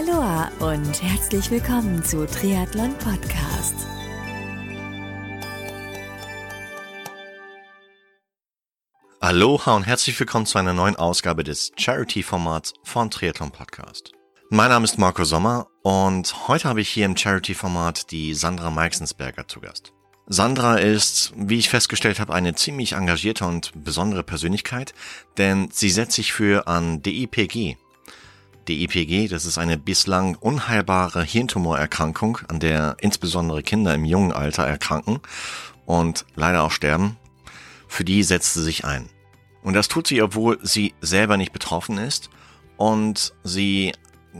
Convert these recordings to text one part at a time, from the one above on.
Aloha und herzlich willkommen zu Triathlon Podcast. Aloha und herzlich willkommen zu einer neuen Ausgabe des Charity-Formats von Triathlon Podcast. Mein Name ist Marco Sommer und heute habe ich hier im Charity-Format die Sandra Meixensberger zu Gast. Sandra ist, wie ich festgestellt habe, eine ziemlich engagierte und besondere Persönlichkeit, denn sie setzt sich für an DIPG, die IPG, das ist eine bislang unheilbare Hirntumorerkrankung, an der insbesondere Kinder im jungen Alter erkranken und leider auch sterben. Für die setzt sie sich ein. Und das tut sie, obwohl sie selber nicht betroffen ist und sie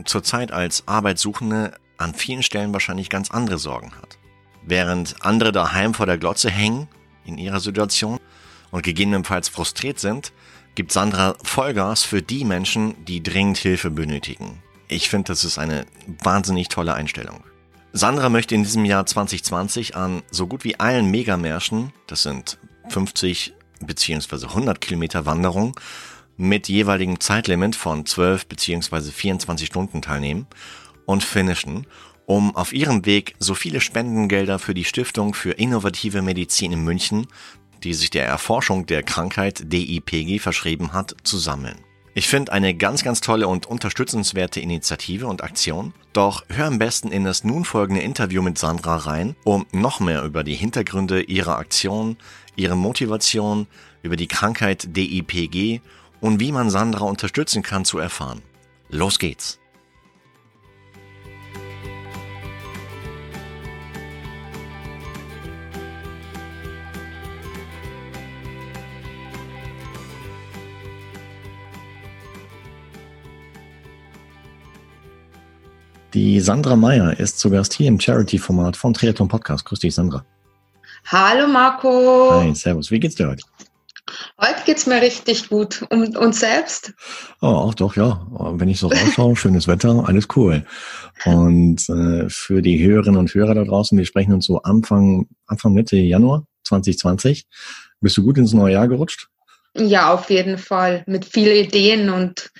zurzeit als Arbeitssuchende an vielen Stellen wahrscheinlich ganz andere Sorgen hat. Während andere daheim vor der Glotze hängen in ihrer Situation und gegebenenfalls frustriert sind, gibt Sandra Vollgas für die Menschen, die dringend Hilfe benötigen. Ich finde, das ist eine wahnsinnig tolle Einstellung. Sandra möchte in diesem Jahr 2020 an so gut wie allen Megamärschen, das sind 50 bzw. 100 Kilometer Wanderung, mit jeweiligen Zeitlimit von 12 bzw. 24 Stunden teilnehmen und finishen, um auf ihrem Weg so viele Spendengelder für die Stiftung für innovative Medizin in München die sich der Erforschung der Krankheit DIPG verschrieben hat, zu sammeln. Ich finde eine ganz, ganz tolle und unterstützenswerte Initiative und Aktion. Doch hör am besten in das nun folgende Interview mit Sandra rein, um noch mehr über die Hintergründe ihrer Aktion, ihre Motivation, über die Krankheit DIPG und wie man Sandra unterstützen kann zu erfahren. Los geht's! Die Sandra Meyer ist zu Gast hier im Charity-Format von Triathlon Podcast. Grüß dich, Sandra. Hallo, Marco. Hi, servus. Wie geht's dir heute? Heute geht's mir richtig gut. Und, und selbst? Oh, auch doch, ja. Wenn ich so rausschaue, schönes Wetter, alles cool. Und äh, für die Hörerinnen und Hörer da draußen, wir sprechen uns so Anfang, Anfang Mitte Januar 2020. Bist du gut ins neue Jahr gerutscht? Ja, auf jeden Fall. Mit vielen Ideen und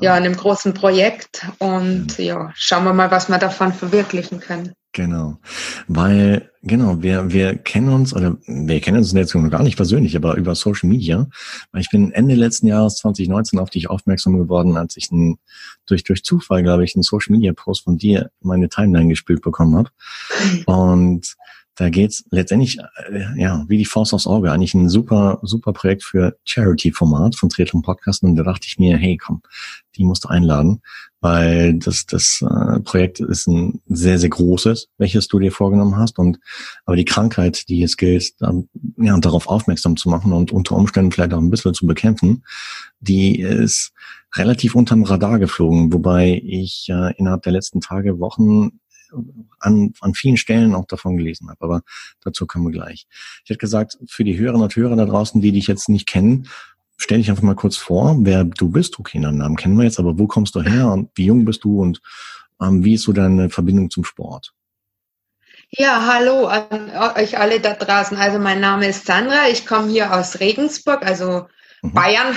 ja, einem großen Projekt und ja. ja, schauen wir mal, was wir davon verwirklichen können. Genau, weil genau wir wir kennen uns oder wir kennen uns jetzt noch gar nicht persönlich, aber über Social Media. Weil ich bin Ende letzten Jahres 2019 auf dich aufmerksam geworden, als ich ein, durch durch Zufall glaube ich einen Social Media Post von dir meine Timeline gespielt bekommen habe und da geht's letztendlich, äh, ja, wie die Faust aufs Auge, eigentlich ein super, super Projekt für Charity-Format von Triathlon Podcast. Und da dachte ich mir, hey, komm, die musst du einladen, weil das, das äh, Projekt ist ein sehr, sehr großes, welches du dir vorgenommen hast. Und aber die Krankheit, die es gilt, dann, ja, darauf aufmerksam zu machen und unter Umständen vielleicht auch ein bisschen zu bekämpfen, die ist relativ unterm Radar geflogen, wobei ich äh, innerhalb der letzten Tage, Wochen an, an vielen Stellen auch davon gelesen habe. Aber dazu kommen wir gleich. Ich hätte gesagt, für die Hörerinnen und Hörer da draußen, die dich jetzt nicht kennen, stell dich einfach mal kurz vor, wer du bist. Okay, deinen Namen kennen wir jetzt, aber wo kommst du her und wie jung bist du und ähm, wie ist so deine Verbindung zum Sport? Ja, hallo an euch alle da draußen. Also mein Name ist Sandra, ich komme hier aus Regensburg, also mhm. Bayern.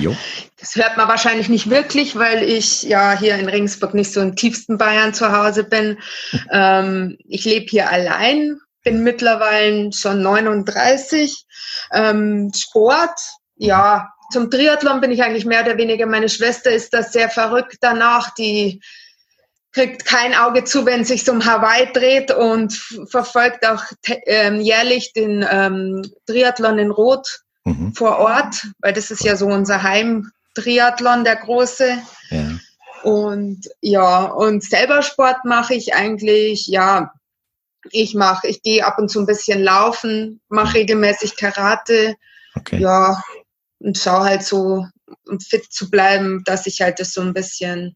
Jo. Das hört man wahrscheinlich nicht wirklich, weil ich ja hier in Regensburg nicht so im tiefsten Bayern zu Hause bin. ähm, ich lebe hier allein, bin mittlerweile schon 39. Ähm, Sport, ja, zum Triathlon bin ich eigentlich mehr oder weniger. Meine Schwester ist da sehr verrückt danach. Die kriegt kein Auge zu, wenn es sich um Hawaii dreht und verfolgt auch ähm, jährlich den ähm, Triathlon in Rot mhm. vor Ort, weil das ist ja so unser Heim-Triathlon, der große. Ja. Und ja, und selber Sport mache ich eigentlich, ja, ich mache, ich gehe ab und zu ein bisschen laufen, mache regelmäßig Karate, okay. ja, und schaue halt so, um fit zu bleiben, dass ich halt das so ein bisschen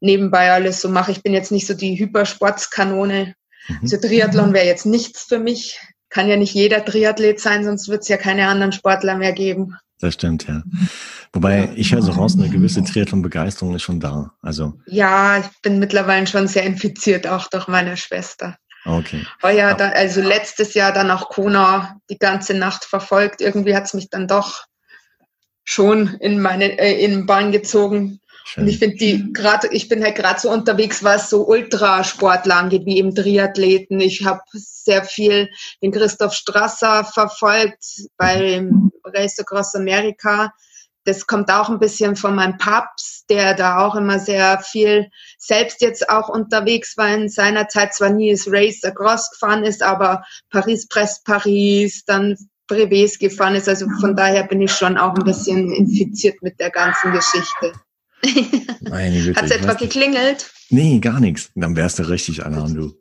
nebenbei alles so mache. Ich bin jetzt nicht so die Hypersportskanone. Mhm. So Triathlon wäre jetzt nichts für mich kann ja nicht jeder Triathlet sein, sonst wird es ja keine anderen Sportler mehr geben. Das stimmt, ja. Wobei ich höre so raus, eine gewisse Triathlon-Begeisterung ist schon da. Also ja, ich bin mittlerweile schon sehr infiziert, auch durch meine Schwester. Okay. War ja, da, also letztes Jahr dann auch Kona die ganze Nacht verfolgt. Irgendwie hat es mich dann doch schon in meine äh, in den Bahn gezogen. Schön. Und ich finde die gerade, ich bin halt gerade so unterwegs, was so Ultrasportler angeht, wie eben Triathleten. Ich habe sehr viel den Christoph Strasser verfolgt beim Race Across America. Das kommt auch ein bisschen von meinem Papst, der da auch immer sehr viel selbst jetzt auch unterwegs war in seiner Zeit, zwar nie das Race Across gefahren ist, aber Paris Presse Paris, dann Brevets gefahren ist. Also von daher bin ich schon auch ein bisschen infiziert mit der ganzen Geschichte. Hat es etwa geklingelt? Nee, gar nichts. Dann wärst du richtig Alarm, du.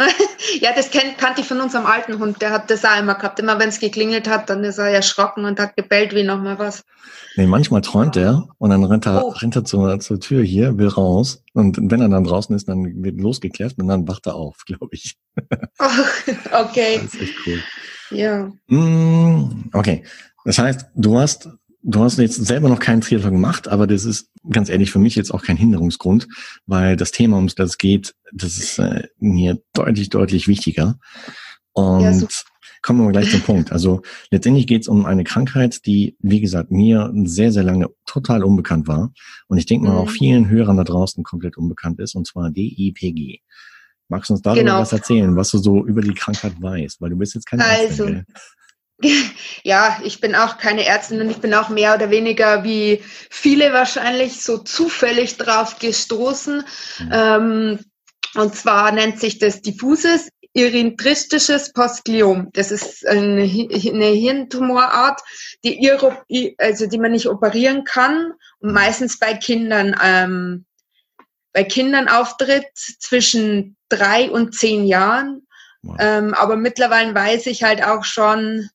ja, das kennt, kannte ich von unserem alten Hund. Der hat das auch immer gehabt. Immer wenn es geklingelt hat, dann ist er erschrocken und hat gebellt wie nochmal was. Nee, manchmal träumt er und dann rennt er, oh. rennt er zur, zur Tür hier, will raus. Und wenn er dann draußen ist, dann wird losgeklärt und dann wacht er auf, glaube ich. Oh, okay. Das ist echt cool. Ja. Mm, okay. Das heißt, du hast Du hast jetzt selber noch keinen Triathlon gemacht, aber das ist ganz ehrlich für mich jetzt auch kein Hinderungsgrund, weil das Thema, um das es geht, das ist äh, mir deutlich, deutlich wichtiger. Und ja, kommen wir gleich zum Punkt. Also letztendlich geht es um eine Krankheit, die, wie gesagt, mir sehr, sehr lange total unbekannt war. Und ich denke mal auch mhm. vielen Hörern da draußen komplett unbekannt ist, und zwar DIPG. Magst du uns darüber genau. was erzählen, was du so über die Krankheit weißt? Weil du bist jetzt keine also, Ärztin, ja, ich bin auch keine Ärztin und ich bin auch mehr oder weniger wie viele wahrscheinlich so zufällig drauf gestoßen. Mhm. Ähm, und zwar nennt sich das diffuses irintristisches Postgliom. Das ist eine, eine Hirntumorart, die, also die man nicht operieren kann und meistens bei Kindern, ähm, bei Kindern auftritt zwischen drei und zehn Jahren. Wow. Ähm, aber mittlerweile weiß ich halt auch schon,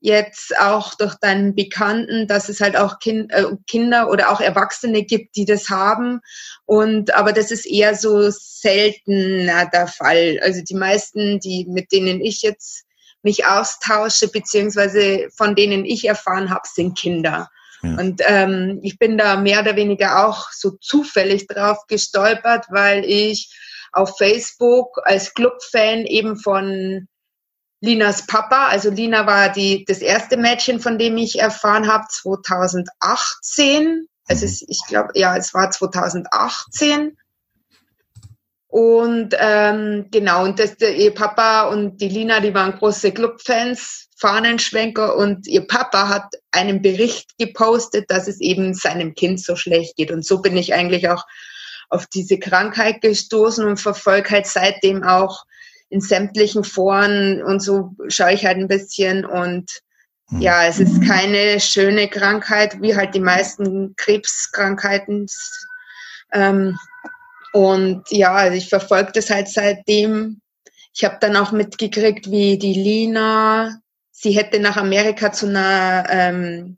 jetzt auch durch deinen Bekannten, dass es halt auch kind, äh, Kinder oder auch Erwachsene gibt, die das haben. Und aber das ist eher so selten der Fall. Also die meisten, die mit denen ich jetzt mich austausche beziehungsweise von denen ich erfahren habe, sind Kinder. Ja. Und ähm, ich bin da mehr oder weniger auch so zufällig drauf gestolpert, weil ich auf Facebook als Clubfan eben von Linas Papa, also Lina war die, das erste Mädchen, von dem ich erfahren habe, 2018. Also es, ich glaube, ja, es war 2018. Und ähm, genau, und das, der, ihr Papa und die Lina, die waren große Clubfans, Fahnenschwenker und ihr Papa hat einen Bericht gepostet, dass es eben seinem Kind so schlecht geht. Und so bin ich eigentlich auch auf diese Krankheit gestoßen und verfolge halt seitdem auch in sämtlichen Foren und so schaue ich halt ein bisschen und hm. ja, es ist keine schöne Krankheit, wie halt die meisten Krebskrankheiten. Ähm, und ja, also ich verfolge das halt seitdem. Ich habe dann auch mitgekriegt, wie die Lina, sie hätte nach Amerika zu einer ähm,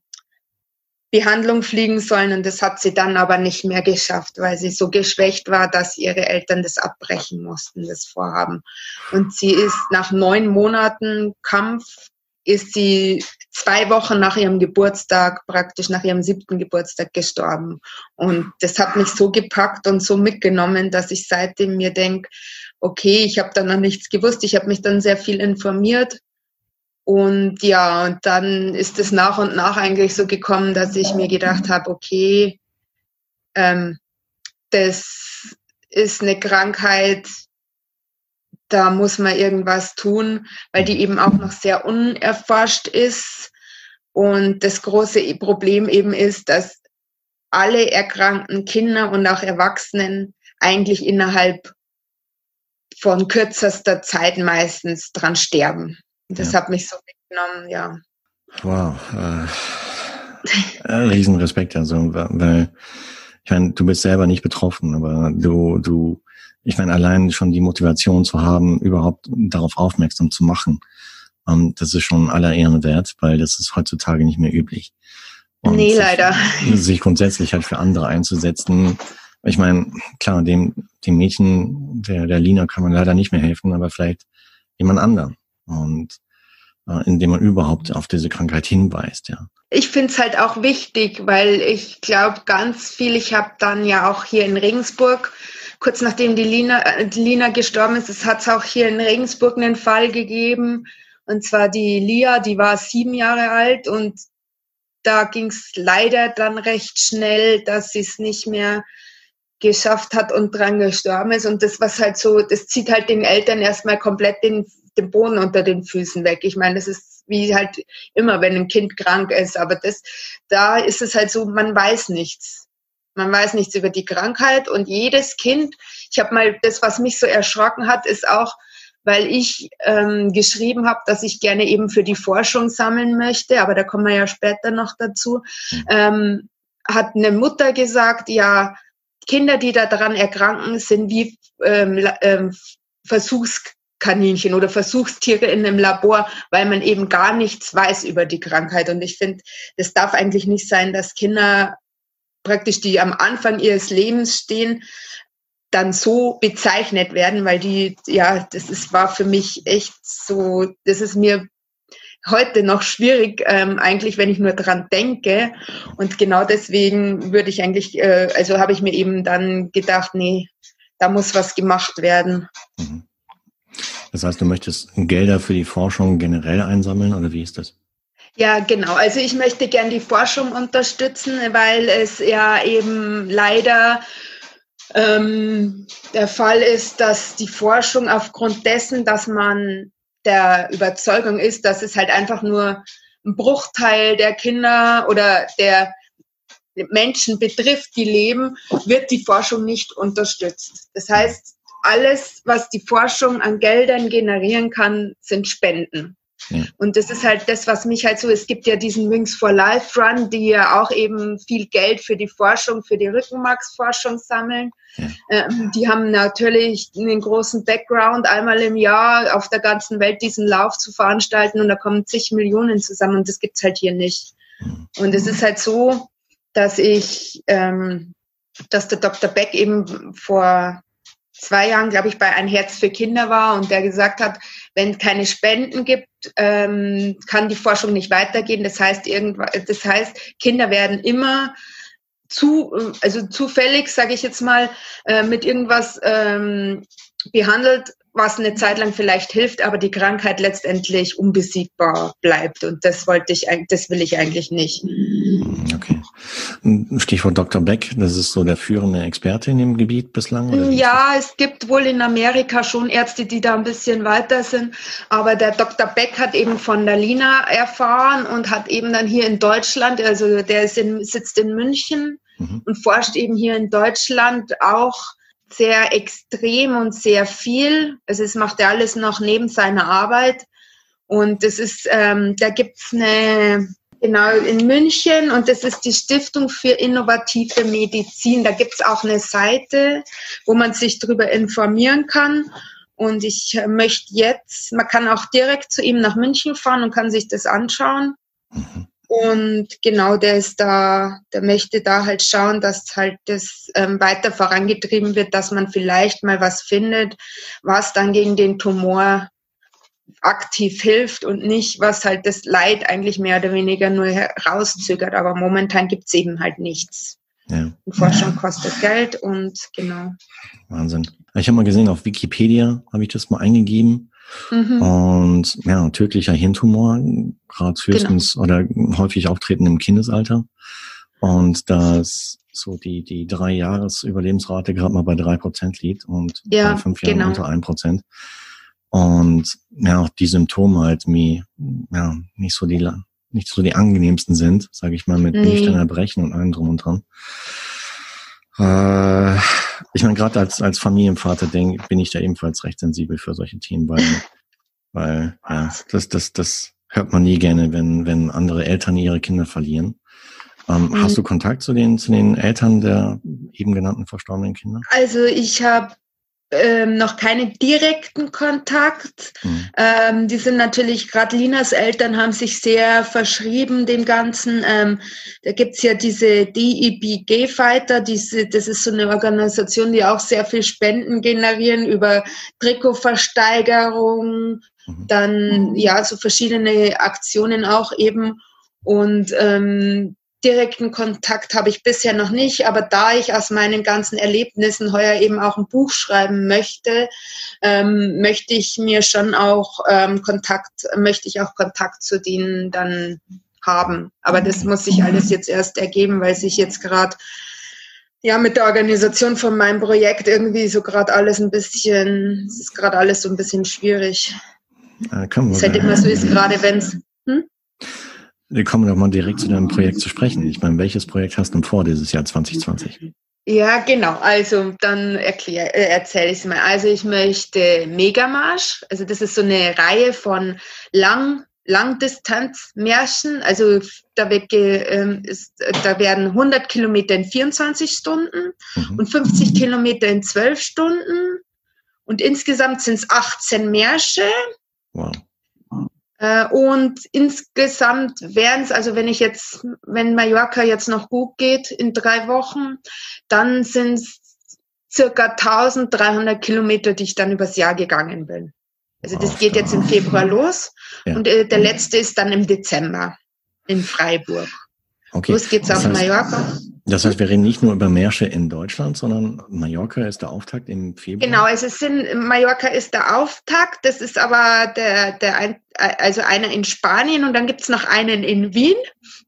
Behandlung fliegen sollen und das hat sie dann aber nicht mehr geschafft, weil sie so geschwächt war, dass ihre Eltern das abbrechen mussten, das Vorhaben. Und sie ist nach neun Monaten Kampf, ist sie zwei Wochen nach ihrem Geburtstag, praktisch nach ihrem siebten Geburtstag gestorben. Und das hat mich so gepackt und so mitgenommen, dass ich seitdem mir denke, okay, ich habe da noch nichts gewusst, ich habe mich dann sehr viel informiert und ja, und dann ist es nach und nach eigentlich so gekommen, dass ich mir gedacht habe, okay, ähm, das ist eine Krankheit, da muss man irgendwas tun, weil die eben auch noch sehr unerforscht ist. Und das große Problem eben ist, dass alle erkrankten Kinder und auch Erwachsenen eigentlich innerhalb von kürzester Zeit meistens dran sterben. Das ja. hat mich so mitgenommen, ja. Wow. Äh, Riesenrespekt, also, weil, ich meine, du bist selber nicht betroffen, aber du, du, ich meine, allein schon die Motivation zu haben, überhaupt darauf aufmerksam zu machen, ähm, das ist schon aller Ehren wert, weil das ist heutzutage nicht mehr üblich. Und nee, leider. Sich, sich grundsätzlich halt für andere einzusetzen. Ich meine, klar, dem, dem Mädchen, der, der Lina kann man leider nicht mehr helfen, aber vielleicht jemand anderen und äh, indem man überhaupt auf diese Krankheit hinweist, ja. Ich finde es halt auch wichtig, weil ich glaube ganz viel, ich habe dann ja auch hier in Regensburg, kurz nachdem die Lina, äh, die Lina gestorben ist, es hat auch hier in Regensburg einen Fall gegeben, und zwar die Lia, die war sieben Jahre alt und da ging es leider dann recht schnell, dass sie es nicht mehr geschafft hat und dran gestorben ist. Und das, was halt so, das zieht halt den Eltern erstmal komplett den, den Boden unter den Füßen weg. Ich meine, das ist wie halt immer, wenn ein Kind krank ist. Aber das, da ist es halt so, man weiß nichts. Man weiß nichts über die Krankheit und jedes Kind, ich habe mal, das, was mich so erschrocken hat, ist auch, weil ich ähm, geschrieben habe, dass ich gerne eben für die Forschung sammeln möchte, aber da kommen wir ja später noch dazu, mhm. ähm, hat eine Mutter gesagt, ja, Kinder, die daran erkranken, sind wie ähm, ähm, Versuchskaninchen oder Versuchstiere in einem Labor, weil man eben gar nichts weiß über die Krankheit. Und ich finde, das darf eigentlich nicht sein, dass Kinder praktisch, die am Anfang ihres Lebens stehen, dann so bezeichnet werden, weil die, ja, das ist, war für mich echt so, das ist mir heute noch schwierig, ähm, eigentlich, wenn ich nur dran denke. Und genau deswegen würde ich eigentlich, äh, also habe ich mir eben dann gedacht, nee, da muss was gemacht werden. Mhm. Das heißt, du möchtest Gelder für die Forschung generell einsammeln oder wie ist das? Ja, genau. Also ich möchte gern die Forschung unterstützen, weil es ja eben leider ähm, der Fall ist, dass die Forschung aufgrund dessen, dass man der Überzeugung ist, dass es halt einfach nur ein Bruchteil der Kinder oder der Menschen betrifft, die leben, wird die Forschung nicht unterstützt. Das heißt, alles, was die Forschung an Geldern generieren kann, sind Spenden. Und das ist halt das, was mich halt so, es gibt ja diesen Wings for Life Run, die ja auch eben viel Geld für die Forschung, für die Rückenmarksforschung sammeln. Ja. Ähm, die haben natürlich einen großen Background, einmal im Jahr auf der ganzen Welt diesen Lauf zu veranstalten und da kommen zig Millionen zusammen und das gibt's halt hier nicht. Mhm. Und es ist halt so, dass ich, ähm, dass der Dr. Beck eben vor zwei Jahren, glaube ich, bei Ein Herz für Kinder war und der gesagt hat, wenn keine Spenden gibt, ähm, kann die Forschung nicht weitergehen. Das heißt, irgendwas, das heißt, Kinder werden immer zu, also zufällig, sage ich jetzt mal, äh, mit irgendwas ähm, behandelt, was eine Zeit lang vielleicht hilft, aber die Krankheit letztendlich unbesiegbar bleibt. Und das wollte ich, das will ich eigentlich nicht. Okay. Stichwort Dr. Beck, das ist so der führende Experte in dem Gebiet bislang? ja, es gibt wohl in Amerika schon Ärzte, die da ein bisschen weiter sind. Aber der Dr. Beck hat eben von der Lina erfahren und hat eben dann hier in Deutschland, also der in, sitzt in München mhm. und forscht eben hier in Deutschland auch sehr extrem und sehr viel. Also es macht er alles noch neben seiner Arbeit. Und das ist, ähm, da gibt's eine, genau, in München und das ist die Stiftung für innovative Medizin. Da gibt's auch eine Seite, wo man sich darüber informieren kann. Und ich möchte jetzt, man kann auch direkt zu ihm nach München fahren und kann sich das anschauen. Und genau, der ist da, der möchte da halt schauen, dass halt das ähm, weiter vorangetrieben wird, dass man vielleicht mal was findet, was dann gegen den Tumor aktiv hilft und nicht, was halt das Leid eigentlich mehr oder weniger nur herauszögert. Aber momentan gibt's eben halt nichts. Ja. Und Forschung kostet Geld und genau. Wahnsinn. Ich habe mal gesehen, auf Wikipedia habe ich das mal eingegeben. Mhm. Und ja, tödlicher Hirntumor, gerade höchstens genau. oder häufig auftreten im Kindesalter. Und das so die, die drei Jahres Überlebensrate gerade mal bei drei Prozent liegt und ja, bei fünf Jahren genau. unter ein Prozent. Und ja, auch die Symptome halt wie, ja, nicht so die, nicht so die angenehmsten sind, sage ich mal, mit nee. nüchterner Brechen und allem drum und dran. Äh, ich meine, gerade als, als Familienvater denk, bin ich da ebenfalls recht sensibel für solche Themen, weil, weil ja, das, das, das hört man nie gerne, wenn, wenn andere Eltern ihre Kinder verlieren. Ähm, mhm. Hast du Kontakt zu den, zu den Eltern der eben genannten verstorbenen Kinder? Also ich habe ähm, noch keinen direkten Kontakt. Mhm. Ähm, die sind natürlich, gerade Linas Eltern haben sich sehr verschrieben dem Ganzen. Ähm, da gibt's ja diese DEBG Fighter, diese, das ist so eine Organisation, die auch sehr viel Spenden generieren über Trikotversteigerung, mhm. dann ja so verschiedene Aktionen auch eben. Und ähm, direkten Kontakt habe ich bisher noch nicht, aber da ich aus meinen ganzen Erlebnissen heuer eben auch ein Buch schreiben möchte, ähm, möchte ich mir schon auch ähm, Kontakt, möchte ich auch Kontakt zu denen dann haben. Aber das muss sich alles jetzt erst ergeben, weil sich jetzt gerade ja mit der Organisation von meinem Projekt irgendwie so gerade alles ein bisschen, es ist gerade alles so ein bisschen schwierig. Äh, es ist halt immer so ist, gerade wenn es. Hm? Wir kommen doch mal direkt zu deinem Projekt zu sprechen. Ich meine, welches Projekt hast du vor dieses Jahr 2020? Ja, genau. Also dann erkläre, äh, erzähle ich es mal. Also ich möchte Megamarsch. Also das ist so eine Reihe von lang Langdistanzmärschen. Also da, wird, ähm, ist, da werden 100 Kilometer in 24 Stunden mhm. und 50 Kilometer in 12 Stunden. Und insgesamt sind es 18 Märsche. Wow. Äh, und insgesamt wären es, also wenn ich jetzt, wenn Mallorca jetzt noch gut geht in drei Wochen, dann sind es circa 1300 Kilometer, die ich dann übers Jahr gegangen bin. Also das geht jetzt im Februar los ja. und äh, der letzte ist dann im Dezember in Freiburg. Okay. Los geht's auf Mallorca. Das heißt, wir reden nicht nur über Märsche in Deutschland, sondern Mallorca ist der Auftakt im Februar. Genau, also es sind, Mallorca ist der Auftakt, das ist aber der, der also einer in Spanien und dann gibt's noch einen in Wien.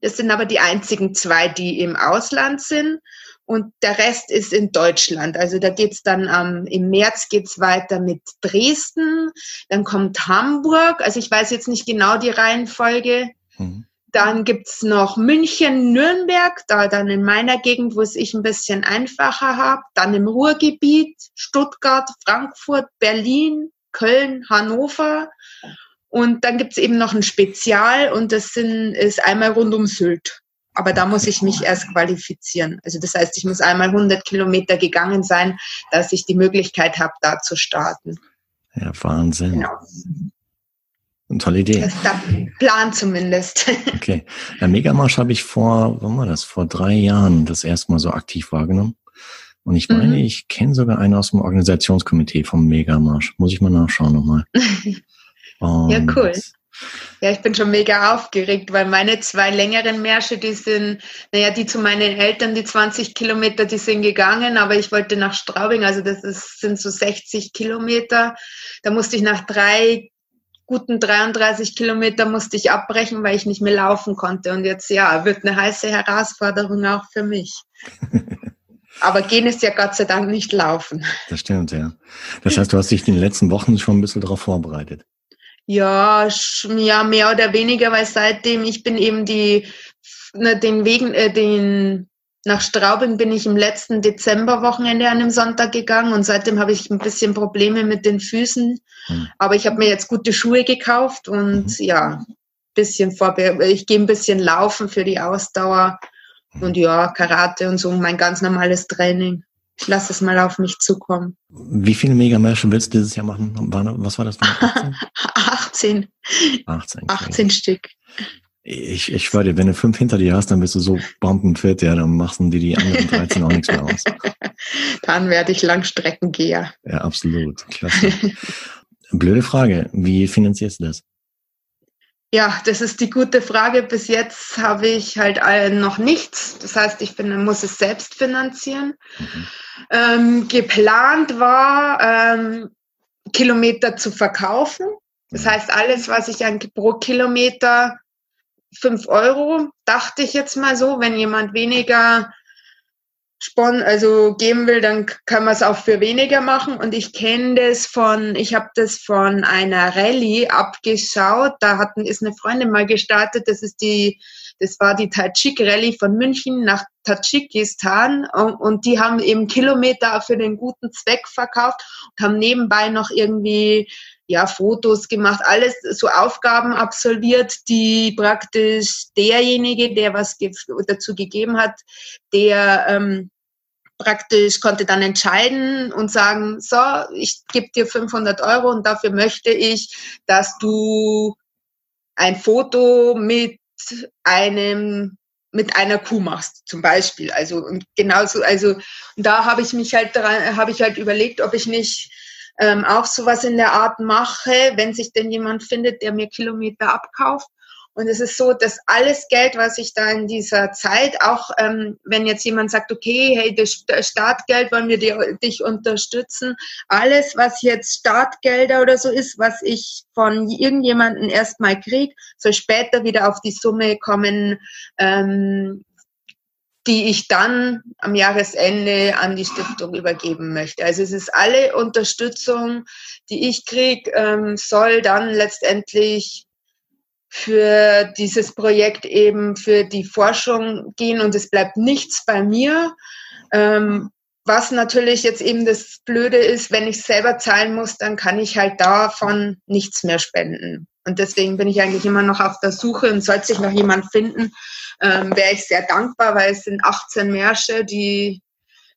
Das sind aber die einzigen zwei, die im Ausland sind. Und der Rest ist in Deutschland. Also da geht's dann ähm, im März geht's weiter mit Dresden, dann kommt Hamburg. Also ich weiß jetzt nicht genau die Reihenfolge. Mhm. Dann gibt's noch München, Nürnberg, da dann in meiner Gegend, wo es ich ein bisschen einfacher habe. Dann im Ruhrgebiet, Stuttgart, Frankfurt, Berlin, Köln, Hannover. Und dann gibt's eben noch ein Spezial und das sind, ist einmal rund um Sylt. Aber da muss ich mich erst qualifizieren. Also das heißt, ich muss einmal 100 Kilometer gegangen sein, dass ich die Möglichkeit habe, da zu starten. Ja, Wahnsinn. Genau. Eine tolle Idee. Das ist der Plan zumindest. Okay. Der Megamarsch habe ich vor, wann war das? Vor drei Jahren das erste Mal so aktiv wahrgenommen. Und ich meine, mhm. ich kenne sogar einen aus dem Organisationskomitee vom Megamarsch. Muss ich mal nachschauen nochmal. ja, cool. Ja, ich bin schon mega aufgeregt, weil meine zwei längeren Märsche, die sind, naja, die zu meinen Eltern, die 20 Kilometer, die sind gegangen, aber ich wollte nach Straubing, also das ist, sind so 60 Kilometer. Da musste ich nach drei guten 33 Kilometer musste ich abbrechen, weil ich nicht mehr laufen konnte. Und jetzt, ja, wird eine heiße Herausforderung auch für mich. Aber gehen ist ja Gott sei Dank nicht laufen. Das stimmt, ja. Das heißt, du hast dich in den letzten Wochen schon ein bisschen darauf vorbereitet. Ja, ja, mehr oder weniger, weil seitdem ich bin eben die, ne, den Wegen, äh, den nach Straubing bin ich im letzten Dezemberwochenende an einem Sonntag gegangen und seitdem habe ich ein bisschen Probleme mit den Füßen. Mhm. Aber ich habe mir jetzt gute Schuhe gekauft und mhm. ja, bisschen vorbe ich gehe ein bisschen laufen für die Ausdauer mhm. und ja, Karate und so, mein ganz normales Training. Ich lasse es mal auf mich zukommen. Wie viele Megamärsche willst du dieses Jahr machen? Was war das? 18. 18. 18 Stück. Ich, ich schwöre dir, wenn du fünf hinter dir hast, dann bist du so bombenfit, ja, dann machen dir die anderen 13 auch nichts mehr aus. Dann werde ich Langstreckengeher. Ja, absolut. Klasse. Blöde Frage. Wie finanzierst du das? Ja, das ist die gute Frage. Bis jetzt habe ich halt noch nichts. Das heißt, ich bin, muss es selbst finanzieren. Mhm. Ähm, geplant war, ähm, Kilometer zu verkaufen. Das mhm. heißt, alles, was ich an, pro Kilometer fünf Euro, dachte ich jetzt mal so. Wenn jemand weniger spon also geben will, dann kann man es auch für weniger machen. Und ich kenne das von, ich habe das von einer Rallye abgeschaut. Da hatten, ist eine Freundin mal gestartet. Das ist die, das war die Tajik Rallye von München nach Tadschikistan. Und, und die haben eben Kilometer für den guten Zweck verkauft und haben nebenbei noch irgendwie ja, Fotos gemacht, alles so Aufgaben absolviert, die praktisch derjenige, der was ge dazu gegeben hat, der ähm, praktisch konnte dann entscheiden und sagen, so, ich gebe dir 500 Euro und dafür möchte ich, dass du ein Foto mit einem mit einer Kuh machst, zum Beispiel. Also und genauso, also und da habe ich mich halt daran, habe ich halt überlegt, ob ich nicht ähm, auch sowas in der Art mache, wenn sich denn jemand findet, der mir Kilometer abkauft. Und es ist so, dass alles Geld, was ich da in dieser Zeit, auch ähm, wenn jetzt jemand sagt, okay, hey, das Startgeld wollen wir dir, dich unterstützen, alles, was jetzt Startgelder oder so ist, was ich von irgendjemandem erstmal kriege, soll später wieder auf die Summe kommen, ähm, die ich dann am Jahresende an die Stiftung übergeben möchte. Also es ist alle Unterstützung, die ich kriege, ähm, soll dann letztendlich für dieses Projekt eben für die Forschung gehen und es bleibt nichts bei mir. Ähm, was natürlich jetzt eben das Blöde ist, wenn ich selber zahlen muss, dann kann ich halt davon nichts mehr spenden. Und deswegen bin ich eigentlich immer noch auf der Suche und sollte sich noch jemand finden, ähm, wäre ich sehr dankbar, weil es sind 18 Märsche, die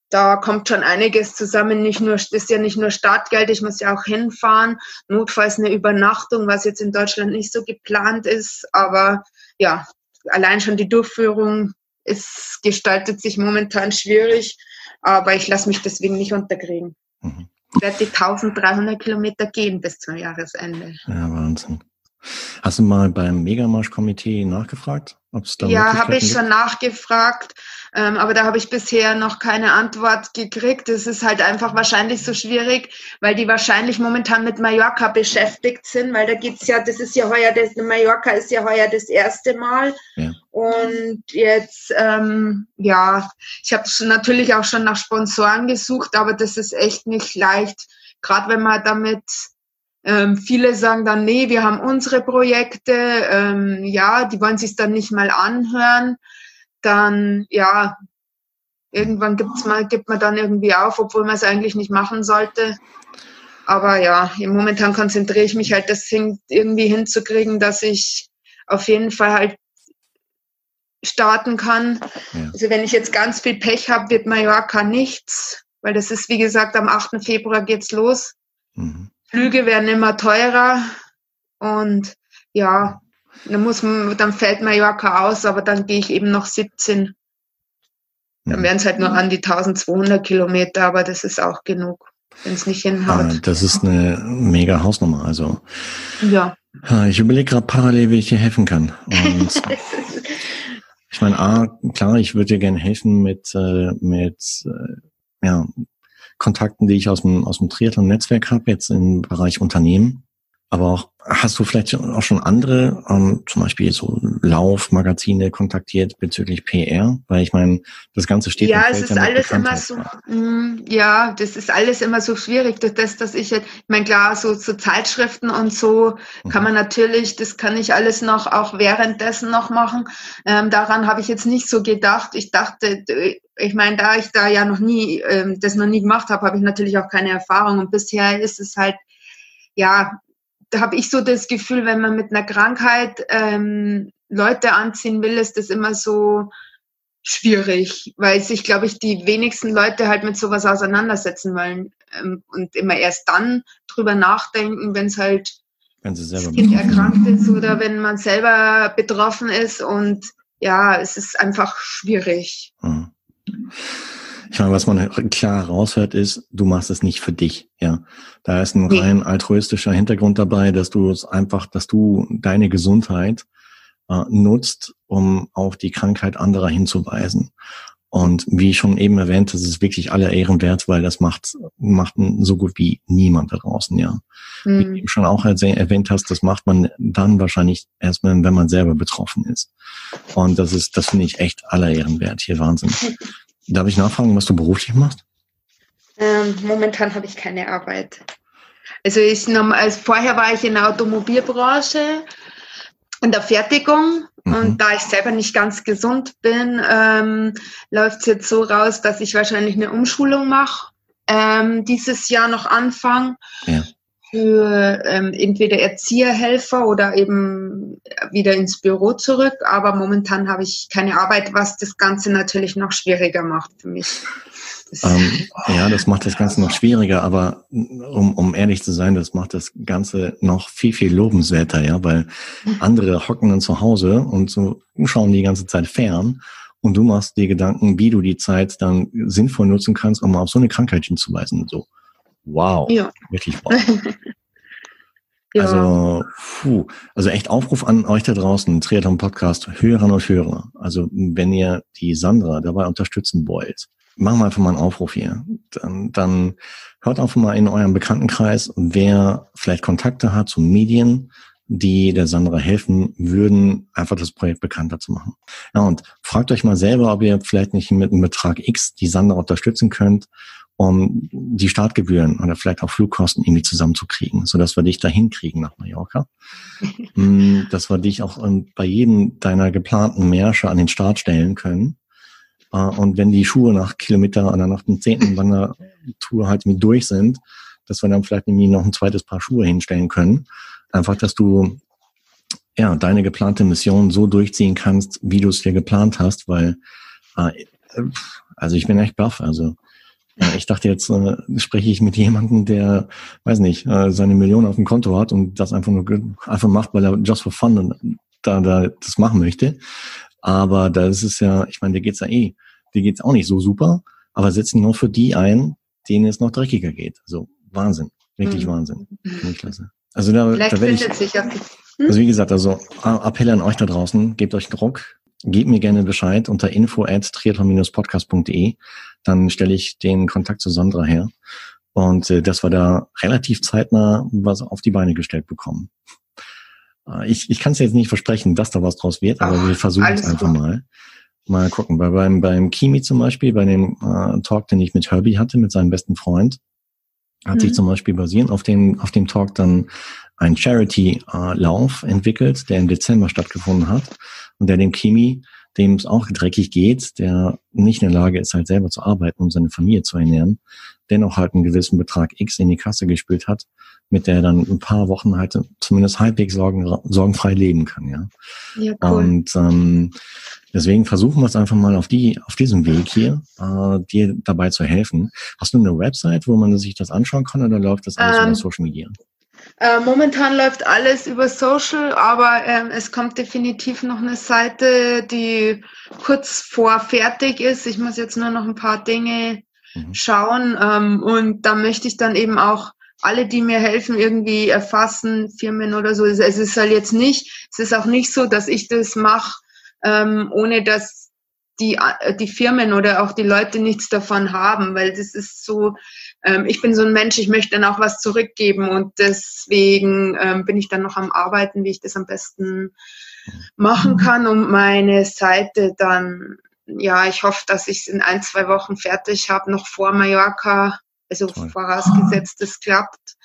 da kommt schon einiges zusammen. Nicht nur, das ist ja nicht nur Startgeld, ich muss ja auch hinfahren. Notfalls eine Übernachtung, was jetzt in Deutschland nicht so geplant ist. Aber ja, allein schon die Durchführung ist, gestaltet sich momentan schwierig. Aber ich lasse mich deswegen nicht unterkriegen. Mhm. Ich werde die 1300 Kilometer gehen bis zum Jahresende. Ja, Wahnsinn. Hast du mal beim Megamarsch-Komitee nachgefragt? Ob's da ja, habe ich gibt? schon nachgefragt, ähm, aber da habe ich bisher noch keine Antwort gekriegt. Es ist halt einfach wahrscheinlich so schwierig, weil die wahrscheinlich momentan mit Mallorca beschäftigt sind, weil da geht's ja, das ist ja heuer, das, Mallorca ist ja heuer das erste Mal. Ja. Und jetzt, ähm, ja, ich habe natürlich auch schon nach Sponsoren gesucht, aber das ist echt nicht leicht, gerade wenn man damit ähm, viele sagen dann, nee, wir haben unsere Projekte, ähm, ja, die wollen sich dann nicht mal anhören. Dann, ja, irgendwann gibt's mal, gibt man dann irgendwie auf, obwohl man es eigentlich nicht machen sollte. Aber ja, momentan konzentriere ich mich halt, das irgendwie hinzukriegen, dass ich auf jeden Fall halt starten kann. Ja. Also wenn ich jetzt ganz viel Pech habe, wird Mallorca nichts, weil das ist, wie gesagt, am 8. Februar geht's los. Mhm. Flüge werden immer teurer und ja, dann muss man, dann fällt Mallorca aus, aber dann gehe ich eben noch 17. Dann wären es halt nur an die 1200 Kilometer, aber das ist auch genug, wenn es nicht hinhaut. Ah, das ist eine mega Hausnummer, also. Ja. Ich überlege gerade parallel, wie ich dir helfen kann. Ich meine, A, klar, ich würde dir gerne helfen mit, äh, mit äh, ja, Kontakten, die ich aus dem, aus dem Triathlon-Netzwerk habe, jetzt im Bereich Unternehmen. Aber auch, hast du vielleicht auch schon andere, ähm, zum Beispiel so Laufmagazine kontaktiert bezüglich PR? Weil ich meine, das Ganze steht Ja, es ist alles immer so, mh, ja, das ist alles immer so schwierig. Durch das, dass ich, ich meine, klar, so, so Zeitschriften und so mhm. kann man natürlich, das kann ich alles noch auch währenddessen noch machen. Ähm, daran habe ich jetzt nicht so gedacht. Ich dachte, ich meine, da ich da ja noch nie, ähm, das noch nie gemacht habe, habe ich natürlich auch keine Erfahrung. Und bisher ist es halt, ja, da habe ich so das Gefühl, wenn man mit einer Krankheit ähm, Leute anziehen will, ist das immer so schwierig, weil sich, glaube ich, die wenigsten Leute halt mit sowas auseinandersetzen wollen ähm, und immer erst dann drüber nachdenken, wenn es halt wenn sie selber Kind erkrankt ist oder wenn man selber betroffen ist und ja, es ist einfach schwierig. Mhm. Ich meine, was man klar raushört, ist, du machst es nicht für dich, ja. Da ist ein rein altruistischer Hintergrund dabei, dass du es einfach, dass du deine Gesundheit äh, nutzt, um auf die Krankheit anderer hinzuweisen. Und wie schon eben erwähnt, das ist wirklich aller Ehren wert, weil das macht, macht so gut wie niemand da draußen, ja. Mhm. Wie du eben schon auch erwähnt hast, das macht man dann wahrscheinlich erstmal, wenn man selber betroffen ist. Und das ist, das finde ich echt aller Ehren wert. Hier Wahnsinn. Darf ich nachfragen, was du beruflich machst? Ähm, momentan habe ich keine Arbeit. Also, ich, also vorher war ich in der Automobilbranche, in der Fertigung. Mhm. Und da ich selber nicht ganz gesund bin, ähm, läuft es jetzt so raus, dass ich wahrscheinlich eine Umschulung mache, ähm, dieses Jahr noch anfangen. Ja. Für ähm, entweder Erzieherhelfer oder eben wieder ins Büro zurück. Aber momentan habe ich keine Arbeit, was das Ganze natürlich noch schwieriger macht für mich. Ähm, ja, das macht das Ganze noch schwieriger, aber um, um ehrlich zu sein, das macht das Ganze noch viel, viel lobenswerter, ja, weil andere hocken dann zu Hause und so schauen die ganze Zeit fern und du machst dir Gedanken, wie du die Zeit dann sinnvoll nutzen kannst, um auf so eine Krankheit hinzuweisen. So, wow, ja. wirklich wow. Ja. Also, puh, also echt Aufruf an euch da draußen, Triathlon Podcast, Hörerinnen und Hörer. Also, wenn ihr die Sandra dabei unterstützen wollt, machen wir einfach mal einen Aufruf hier. Dann, dann hört einfach mal in eurem Bekanntenkreis, wer vielleicht Kontakte hat zu Medien, die der Sandra helfen würden, einfach das Projekt bekannter zu machen. Ja, und fragt euch mal selber, ob ihr vielleicht nicht mit einem Betrag X die Sandra unterstützen könnt, um die Startgebühren oder vielleicht auch Flugkosten irgendwie zusammenzukriegen, sodass wir dich dahin kriegen nach Mallorca. Mm, dass wir dich auch bei jedem deiner geplanten Märsche an den Start stellen können. Äh, und wenn die Schuhe nach Kilometer oder nach dem zehnten Wandertour halt mit durch sind, dass wir dann vielleicht irgendwie noch ein zweites Paar Schuhe hinstellen können Einfach, dass du ja deine geplante Mission so durchziehen kannst, wie du es dir geplant hast, weil äh, also ich bin echt baff. Also ja, ich dachte jetzt äh, spreche ich mit jemandem, der weiß nicht äh, seine Million auf dem Konto hat und das einfach nur einfach macht, weil er just for fun und da, da das machen möchte. Aber da ist es ja, ich meine, dir geht's ja eh, dir geht's auch nicht so super, aber setzen nur für die ein, denen es noch dreckiger geht. Also Wahnsinn, wirklich mhm. Wahnsinn, klasse. Also da, Vielleicht da findet ich, sich auch. Hm? Also wie gesagt, also Appelle an euch da draußen, gebt euch Druck, gebt mir gerne Bescheid unter info at triathlon-podcast.de, dann stelle ich den Kontakt zu Sandra her. Und äh, dass wir da relativ zeitnah was auf die Beine gestellt bekommen. Äh, ich ich kann es jetzt nicht versprechen, dass da was draus wird, aber Ach, wir versuchen es einfach gut. mal. Mal gucken. Bei, beim, beim Kimi zum Beispiel, bei dem äh, Talk, den ich mit Herbie hatte, mit seinem besten Freund, hat mhm. sich zum Beispiel basierend auf dem, auf dem Talk dann ein Charity-Lauf entwickelt, der im Dezember stattgefunden hat und der dem Kimi, dem es auch dreckig geht, der nicht in der Lage ist, halt selber zu arbeiten, um seine Familie zu ernähren, dennoch halt einen gewissen Betrag X in die Kasse gespielt hat, mit der er dann ein paar Wochen halt zumindest halbwegs sorgen, sorgenfrei leben kann, ja. ja cool. Und ähm, Deswegen versuchen wir es einfach mal auf die, auf diesem Weg hier, äh, dir dabei zu helfen. Hast du eine Website, wo man sich das anschauen kann oder läuft das alles ähm, über Social Media? Äh, momentan läuft alles über Social, aber ähm, es kommt definitiv noch eine Seite, die kurz vor fertig ist. Ich muss jetzt nur noch ein paar Dinge mhm. schauen ähm, und da möchte ich dann eben auch alle, die mir helfen, irgendwie erfassen, Firmen oder so. Es ist halt jetzt nicht, es ist auch nicht so, dass ich das mache ähm, ohne dass die, äh, die Firmen oder auch die Leute nichts davon haben, weil das ist so, ähm, ich bin so ein Mensch, ich möchte dann auch was zurückgeben und deswegen ähm, bin ich dann noch am Arbeiten, wie ich das am besten machen kann, um meine Seite dann, ja, ich hoffe, dass ich es in ein, zwei Wochen fertig habe, noch vor Mallorca, also Toll. vorausgesetzt, es klappt,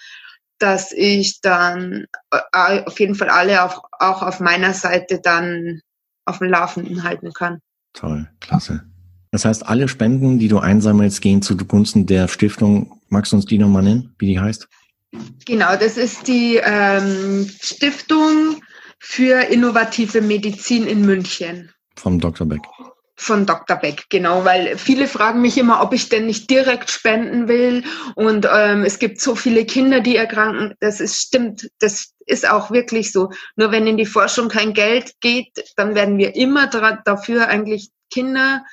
dass ich dann äh, auf jeden Fall alle auf, auch auf meiner Seite dann auf dem Laufenden halten kann. Toll, klasse. Das heißt, alle Spenden, die du einsammelst, gehen zugunsten der Stiftung. Magst du uns die nochmal nennen, wie die heißt? Genau, das ist die ähm, Stiftung für innovative Medizin in München. Vom Dr. Beck. Von Dr. Beck, genau, weil viele fragen mich immer, ob ich denn nicht direkt spenden will. Und ähm, es gibt so viele Kinder, die erkranken. Das ist stimmt, das ist auch wirklich so. Nur wenn in die Forschung kein Geld geht, dann werden wir immer dafür eigentlich Kinder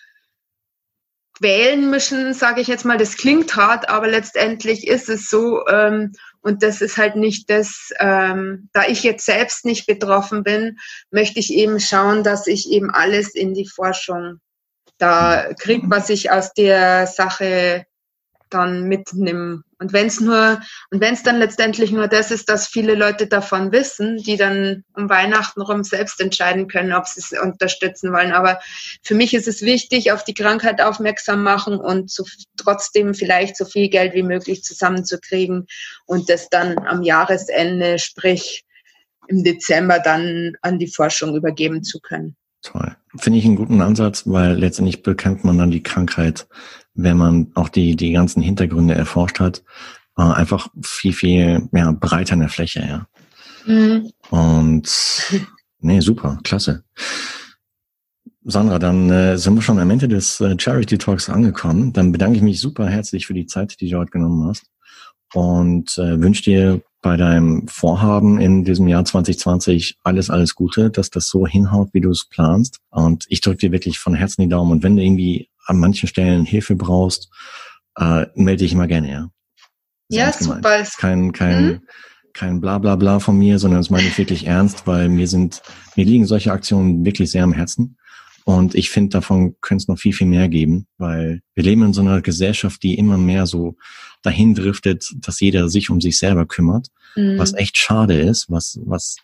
wählen müssen, sage ich jetzt mal. Das klingt hart, aber letztendlich ist es so. Ähm, und das ist halt nicht das, ähm, da ich jetzt selbst nicht betroffen bin, möchte ich eben schauen, dass ich eben alles in die Forschung da kriege, was ich aus der Sache dann mitnehme. Und wenn es nur, und wenn es dann letztendlich nur das ist, dass viele Leute davon wissen, die dann um Weihnachten rum selbst entscheiden können, ob sie es unterstützen wollen. Aber für mich ist es wichtig, auf die Krankheit aufmerksam machen und so, trotzdem vielleicht so viel Geld wie möglich zusammenzukriegen und das dann am Jahresende, sprich im Dezember dann an die Forschung übergeben zu können. Toll. Finde ich einen guten Ansatz, weil letztendlich bekämpft man dann die Krankheit wenn man auch die, die ganzen Hintergründe erforscht hat, äh, einfach viel, viel ja, breiter in der Fläche, ja. Mhm. Und nee, super, klasse. Sandra, dann äh, sind wir schon am Ende des äh, Charity Talks angekommen. Dann bedanke ich mich super herzlich für die Zeit, die du heute genommen hast und äh, wünsche dir bei deinem Vorhaben in diesem Jahr 2020 alles, alles Gute, dass das so hinhaut, wie du es planst. Und ich drücke dir wirklich von Herzen die Daumen. Und wenn du irgendwie an manchen Stellen Hilfe brauchst, äh, melde dich immer gerne, ja. ja, super. Ist kein, kein, mhm. kein Blablabla Bla Bla von mir, sondern das meine ich wirklich ernst, weil mir sind, mir liegen solche Aktionen wirklich sehr am Herzen. Und ich finde, davon könnte es noch viel, viel mehr geben, weil wir leben in so einer Gesellschaft, die immer mehr so dahin driftet, dass jeder sich um sich selber kümmert, mhm. was echt schade ist, was, was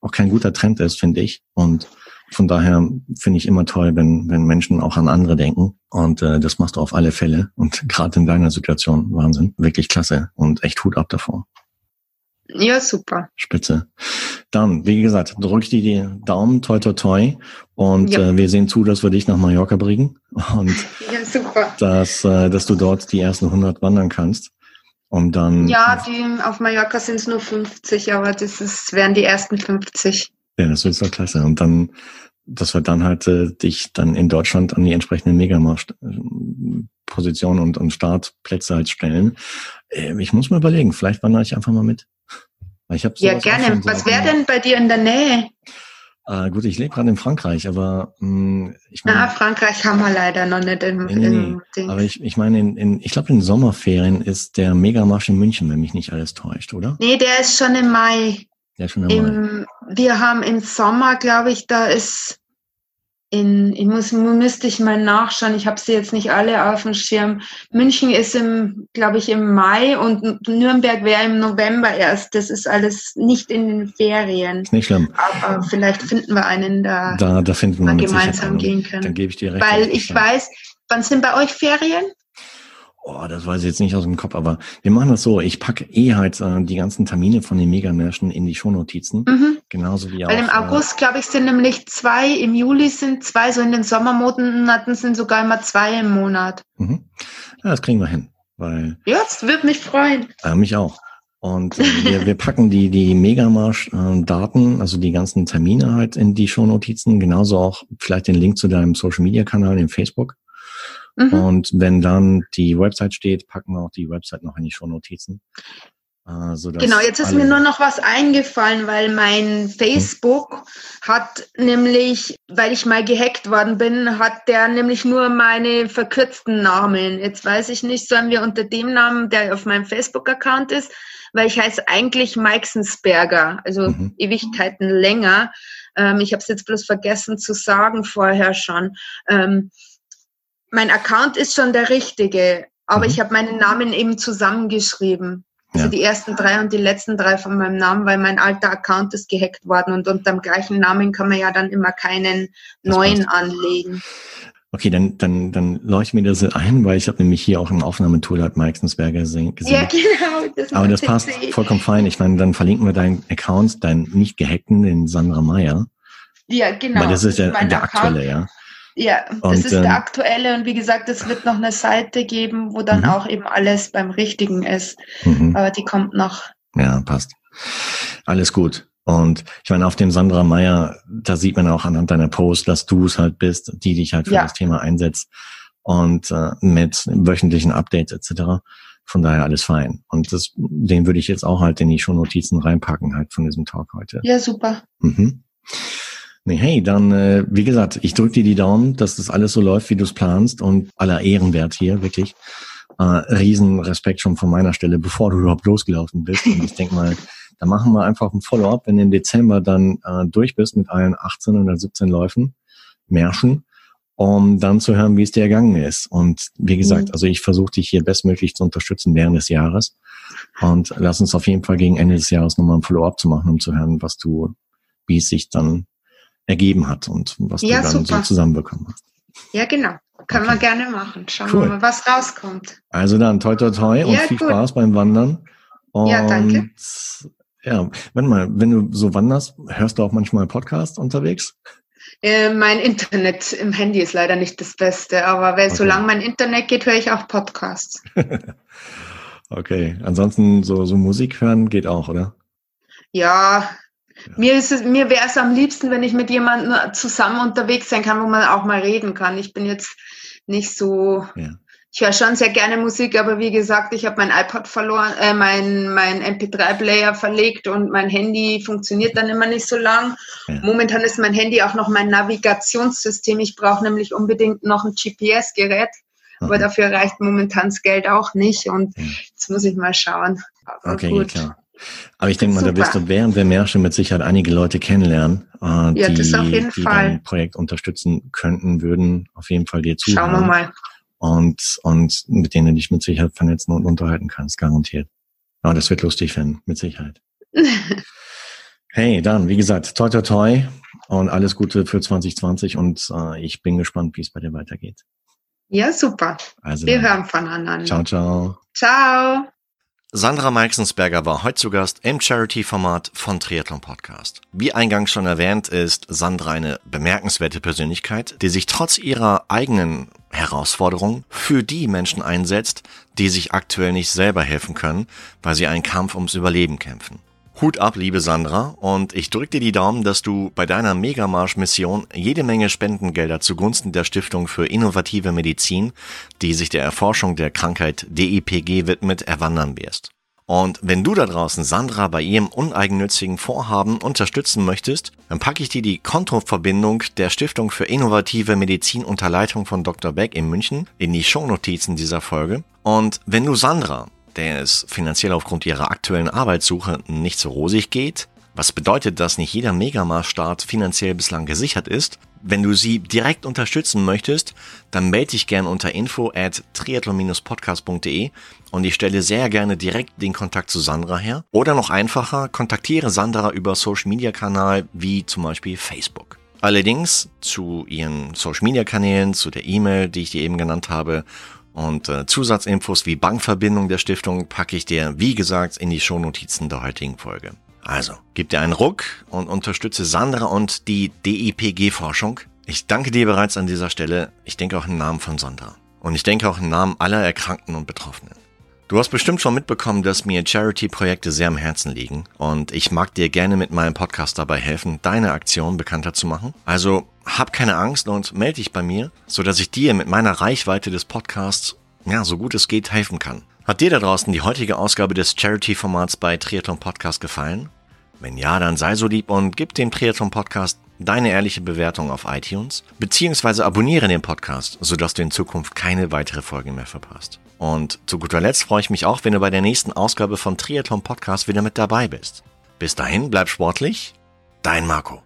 auch kein guter Trend ist, finde ich. Und von daher finde ich immer toll, wenn, wenn Menschen auch an andere denken. Und äh, das machst du auf alle Fälle. Und gerade in deiner Situation, Wahnsinn, wirklich klasse und echt Hut ab davor. Ja, super. Spitze. Dann, wie gesagt, drück dir die Daumen, toi, toi, toi. Und ja. äh, wir sehen zu, dass wir dich nach Mallorca bringen. Und ja, super. Dass, äh, dass du dort die ersten 100 wandern kannst. Und dann. Ja, die, auf Mallorca sind es nur 50, aber das ist, wären die ersten 50. Ja, das ist doch klasse. Und dann, dass wir dann halt äh, dich dann in Deutschland an die entsprechenden Megamarsch-Positionen und, und Startplätze halt stellen. Äh, ich muss mal überlegen, vielleicht wandere ich einfach mal mit. Ich ja, gerne. Was wäre denn bei dir in der Nähe? Äh, gut, ich lebe gerade in Frankreich, aber mh, hm, ich meine. Na, Frankreich haben wir leider noch nicht im, nee, nee, im Ding. Aber ich, ich meine, in, in, ich glaube, in Sommerferien ist der Megamarsch in München, wenn mich nicht alles täuscht, oder? Nee, der ist schon im Mai. Ist schon im. Wir haben im Sommer, glaube ich, da ist in, ich muss, müsste ich mal nachschauen, ich habe sie jetzt nicht alle auf dem Schirm. München ist im, glaube ich, im Mai und Nürnberg wäre im November erst. Das ist alles nicht in den Ferien. Ist nicht schlimm. Aber vielleicht finden wir einen, da, da, da finden wir gemeinsam gehen können. Dann gebe ich dir recht. Weil ich weiß, wann sind bei euch Ferien? Oh, das weiß ich jetzt nicht aus dem Kopf, aber wir machen das so. Ich packe eh halt äh, die ganzen Termine von den Megamärschen in die Shownotizen. Mhm. Genauso wie auch. Weil im äh, August, äh, glaube ich, sind nämlich zwei, im Juli sind zwei, so in den Sommermonaten sind sogar immer zwei im Monat. Mhm. Ja, das kriegen wir hin. Weil, ja, das würde mich freuen. Äh, mich auch. Und äh, wir, wir packen die, die Megamarsch-Daten, äh, also die ganzen Termine halt in die Shownotizen, genauso auch vielleicht den Link zu deinem Social-Media-Kanal in Facebook. Mhm. Und wenn dann die Website steht, packen wir auch die Website noch in die Shownotizen. Äh, genau, jetzt ist mir nur noch was eingefallen, weil mein Facebook hm. hat nämlich, weil ich mal gehackt worden bin, hat der nämlich nur meine verkürzten Namen. Jetzt weiß ich nicht, sollen wir unter dem Namen, der auf meinem Facebook-Account ist, weil ich heiße eigentlich Meixensberger, also mhm. Ewigkeiten länger. Ähm, ich habe es jetzt bloß vergessen zu sagen vorher schon. Ähm, mein Account ist schon der richtige, aber mhm. ich habe meinen Namen eben zusammengeschrieben. Also ja. die ersten drei und die letzten drei von meinem Namen, weil mein alter Account ist gehackt worden und unter dem gleichen Namen kann man ja dann immer keinen das neuen passt. anlegen. Okay, dann, dann, dann leuchtet mir das ein, weil ich habe nämlich hier auch im Aufnahmetool halt Meixensberger gesehen. Ja, genau. Das Aber das passt vollkommen fein. Ich meine, dann verlinken wir deinen Account, deinen nicht gehackten, den Sandra Meyer. Ja, genau. Weil das ist der, der aktuelle, ja. Ja, das und, ist der ähm, aktuelle und wie gesagt, es wird noch eine Seite geben, wo dann mhm. auch eben alles beim Richtigen ist. Mhm. Aber die kommt noch. Ja, passt. Alles gut. Und ich meine, auf dem Sandra Meyer, da sieht man auch anhand deiner Post, dass du es halt bist, die dich halt für ja. das Thema einsetzt und äh, mit wöchentlichen Updates etc. Von daher alles fein. Und das, den würde ich jetzt auch halt in die Shownotizen reinpacken, halt von diesem Talk heute. Ja, super. Mhm. Nee, hey, dann, äh, wie gesagt, ich drücke dir die Daumen, dass das alles so läuft, wie du es planst und aller Ehrenwert hier, wirklich. Äh, riesen Respekt schon von meiner Stelle, bevor du überhaupt losgelaufen bist. Und ich denke mal, da machen wir einfach ein Follow-up, wenn du im Dezember dann äh, durch bist mit allen 18 oder 17 Läufen, Märschen, um dann zu hören, wie es dir ergangen ist. Und wie gesagt, mhm. also ich versuche dich hier bestmöglich zu unterstützen während des Jahres. Und lass uns auf jeden Fall gegen Ende des Jahres nochmal ein Follow-up zu machen, um zu hören, was du, wie es sich dann ergeben hat und was ja, du dann super. so zusammenbekommen hast. Ja, genau. Können okay. wir gerne machen. Schauen cool. wir mal, was rauskommt. Also dann toi toi toi und ja, viel gut. Spaß beim Wandern. Und ja, danke. Ja, wenn mal, wenn du so wanderst, hörst du auch manchmal Podcast unterwegs? Äh, mein Internet im Handy ist leider nicht das Beste, aber weil, okay. solange mein Internet geht, höre ich auch Podcasts. okay, ansonsten so, so Musik hören geht auch, oder? Ja, mir, ist es, mir wäre es am liebsten, wenn ich mit jemandem zusammen unterwegs sein kann, wo man auch mal reden kann. Ich bin jetzt nicht so. Ja. Ich höre schon sehr gerne Musik, aber wie gesagt, ich habe mein iPod verloren, äh, mein, mein MP3-Player verlegt und mein Handy funktioniert dann immer nicht so lang. Ja. Momentan ist mein Handy auch noch mein Navigationssystem. Ich brauche nämlich unbedingt noch ein GPS-Gerät, aber dafür reicht momentan das Geld auch nicht und jetzt muss ich mal schauen. Aber okay, gut. klar. Aber ich denke mal, da wirst du während der Märsche mit Sicherheit einige Leute kennenlernen, äh, ja, die, die dein Projekt unterstützen könnten, würden auf jeden Fall dir zuhören. Schauen wir mal. Und, und mit denen du dich mit Sicherheit vernetzen und unterhalten kannst, garantiert. Ja, das wird lustig werden, mit Sicherheit. hey, dann, wie gesagt, toi toi toi und alles Gute für 2020 und äh, ich bin gespannt, wie es bei dir weitergeht. Ja, super. Also Wir dann. hören voneinander. Ciao, ciao. Ciao. Sandra Meixensberger war heute zu Gast im Charity-Format von Triathlon Podcast. Wie eingangs schon erwähnt, ist Sandra eine bemerkenswerte Persönlichkeit, die sich trotz ihrer eigenen Herausforderungen für die Menschen einsetzt, die sich aktuell nicht selber helfen können, weil sie einen Kampf ums Überleben kämpfen. Hut ab, liebe Sandra, und ich drücke dir die Daumen, dass du bei deiner Megamarsch-Mission jede Menge Spendengelder zugunsten der Stiftung für innovative Medizin, die sich der Erforschung der Krankheit DEPG widmet, erwandern wirst. Und wenn du da draußen Sandra bei ihrem uneigennützigen Vorhaben unterstützen möchtest, dann packe ich dir die Kontoverbindung der Stiftung für innovative Medizin unter Leitung von Dr. Beck in München in die Shownotizen dieser Folge. Und wenn du Sandra der es finanziell aufgrund ihrer aktuellen Arbeitssuche nicht so rosig geht, was bedeutet, dass nicht jeder Megamarstart finanziell bislang gesichert ist. Wenn du sie direkt unterstützen möchtest, dann melde dich gerne unter info at triathlon-podcast.de und ich stelle sehr gerne direkt den Kontakt zu Sandra her. Oder noch einfacher, kontaktiere Sandra über Social Media Kanal wie zum Beispiel Facebook. Allerdings zu ihren Social Media Kanälen, zu der E-Mail, die ich dir eben genannt habe und äh, Zusatzinfos wie Bankverbindung der Stiftung packe ich dir, wie gesagt, in die Shownotizen der heutigen Folge. Also, gib dir einen Ruck und unterstütze Sandra und die DIPG-Forschung. Ich danke dir bereits an dieser Stelle. Ich denke auch im Namen von Sandra. Und ich denke auch im Namen aller Erkrankten und Betroffenen. Du hast bestimmt schon mitbekommen, dass mir Charity-Projekte sehr am Herzen liegen und ich mag dir gerne mit meinem Podcast dabei helfen, deine Aktion bekannter zu machen. Also hab keine Angst und melde dich bei mir, so dass ich dir mit meiner Reichweite des Podcasts, ja, so gut es geht, helfen kann. Hat dir da draußen die heutige Ausgabe des Charity-Formats bei Triathlon Podcast gefallen? Wenn ja, dann sei so lieb und gib dem Triathlon Podcast deine ehrliche Bewertung auf iTunes, beziehungsweise abonniere den Podcast, sodass du in Zukunft keine weitere Folge mehr verpasst. Und zu guter Letzt freue ich mich auch, wenn du bei der nächsten Ausgabe von Triathlon Podcast wieder mit dabei bist. Bis dahin, bleib sportlich. Dein Marco.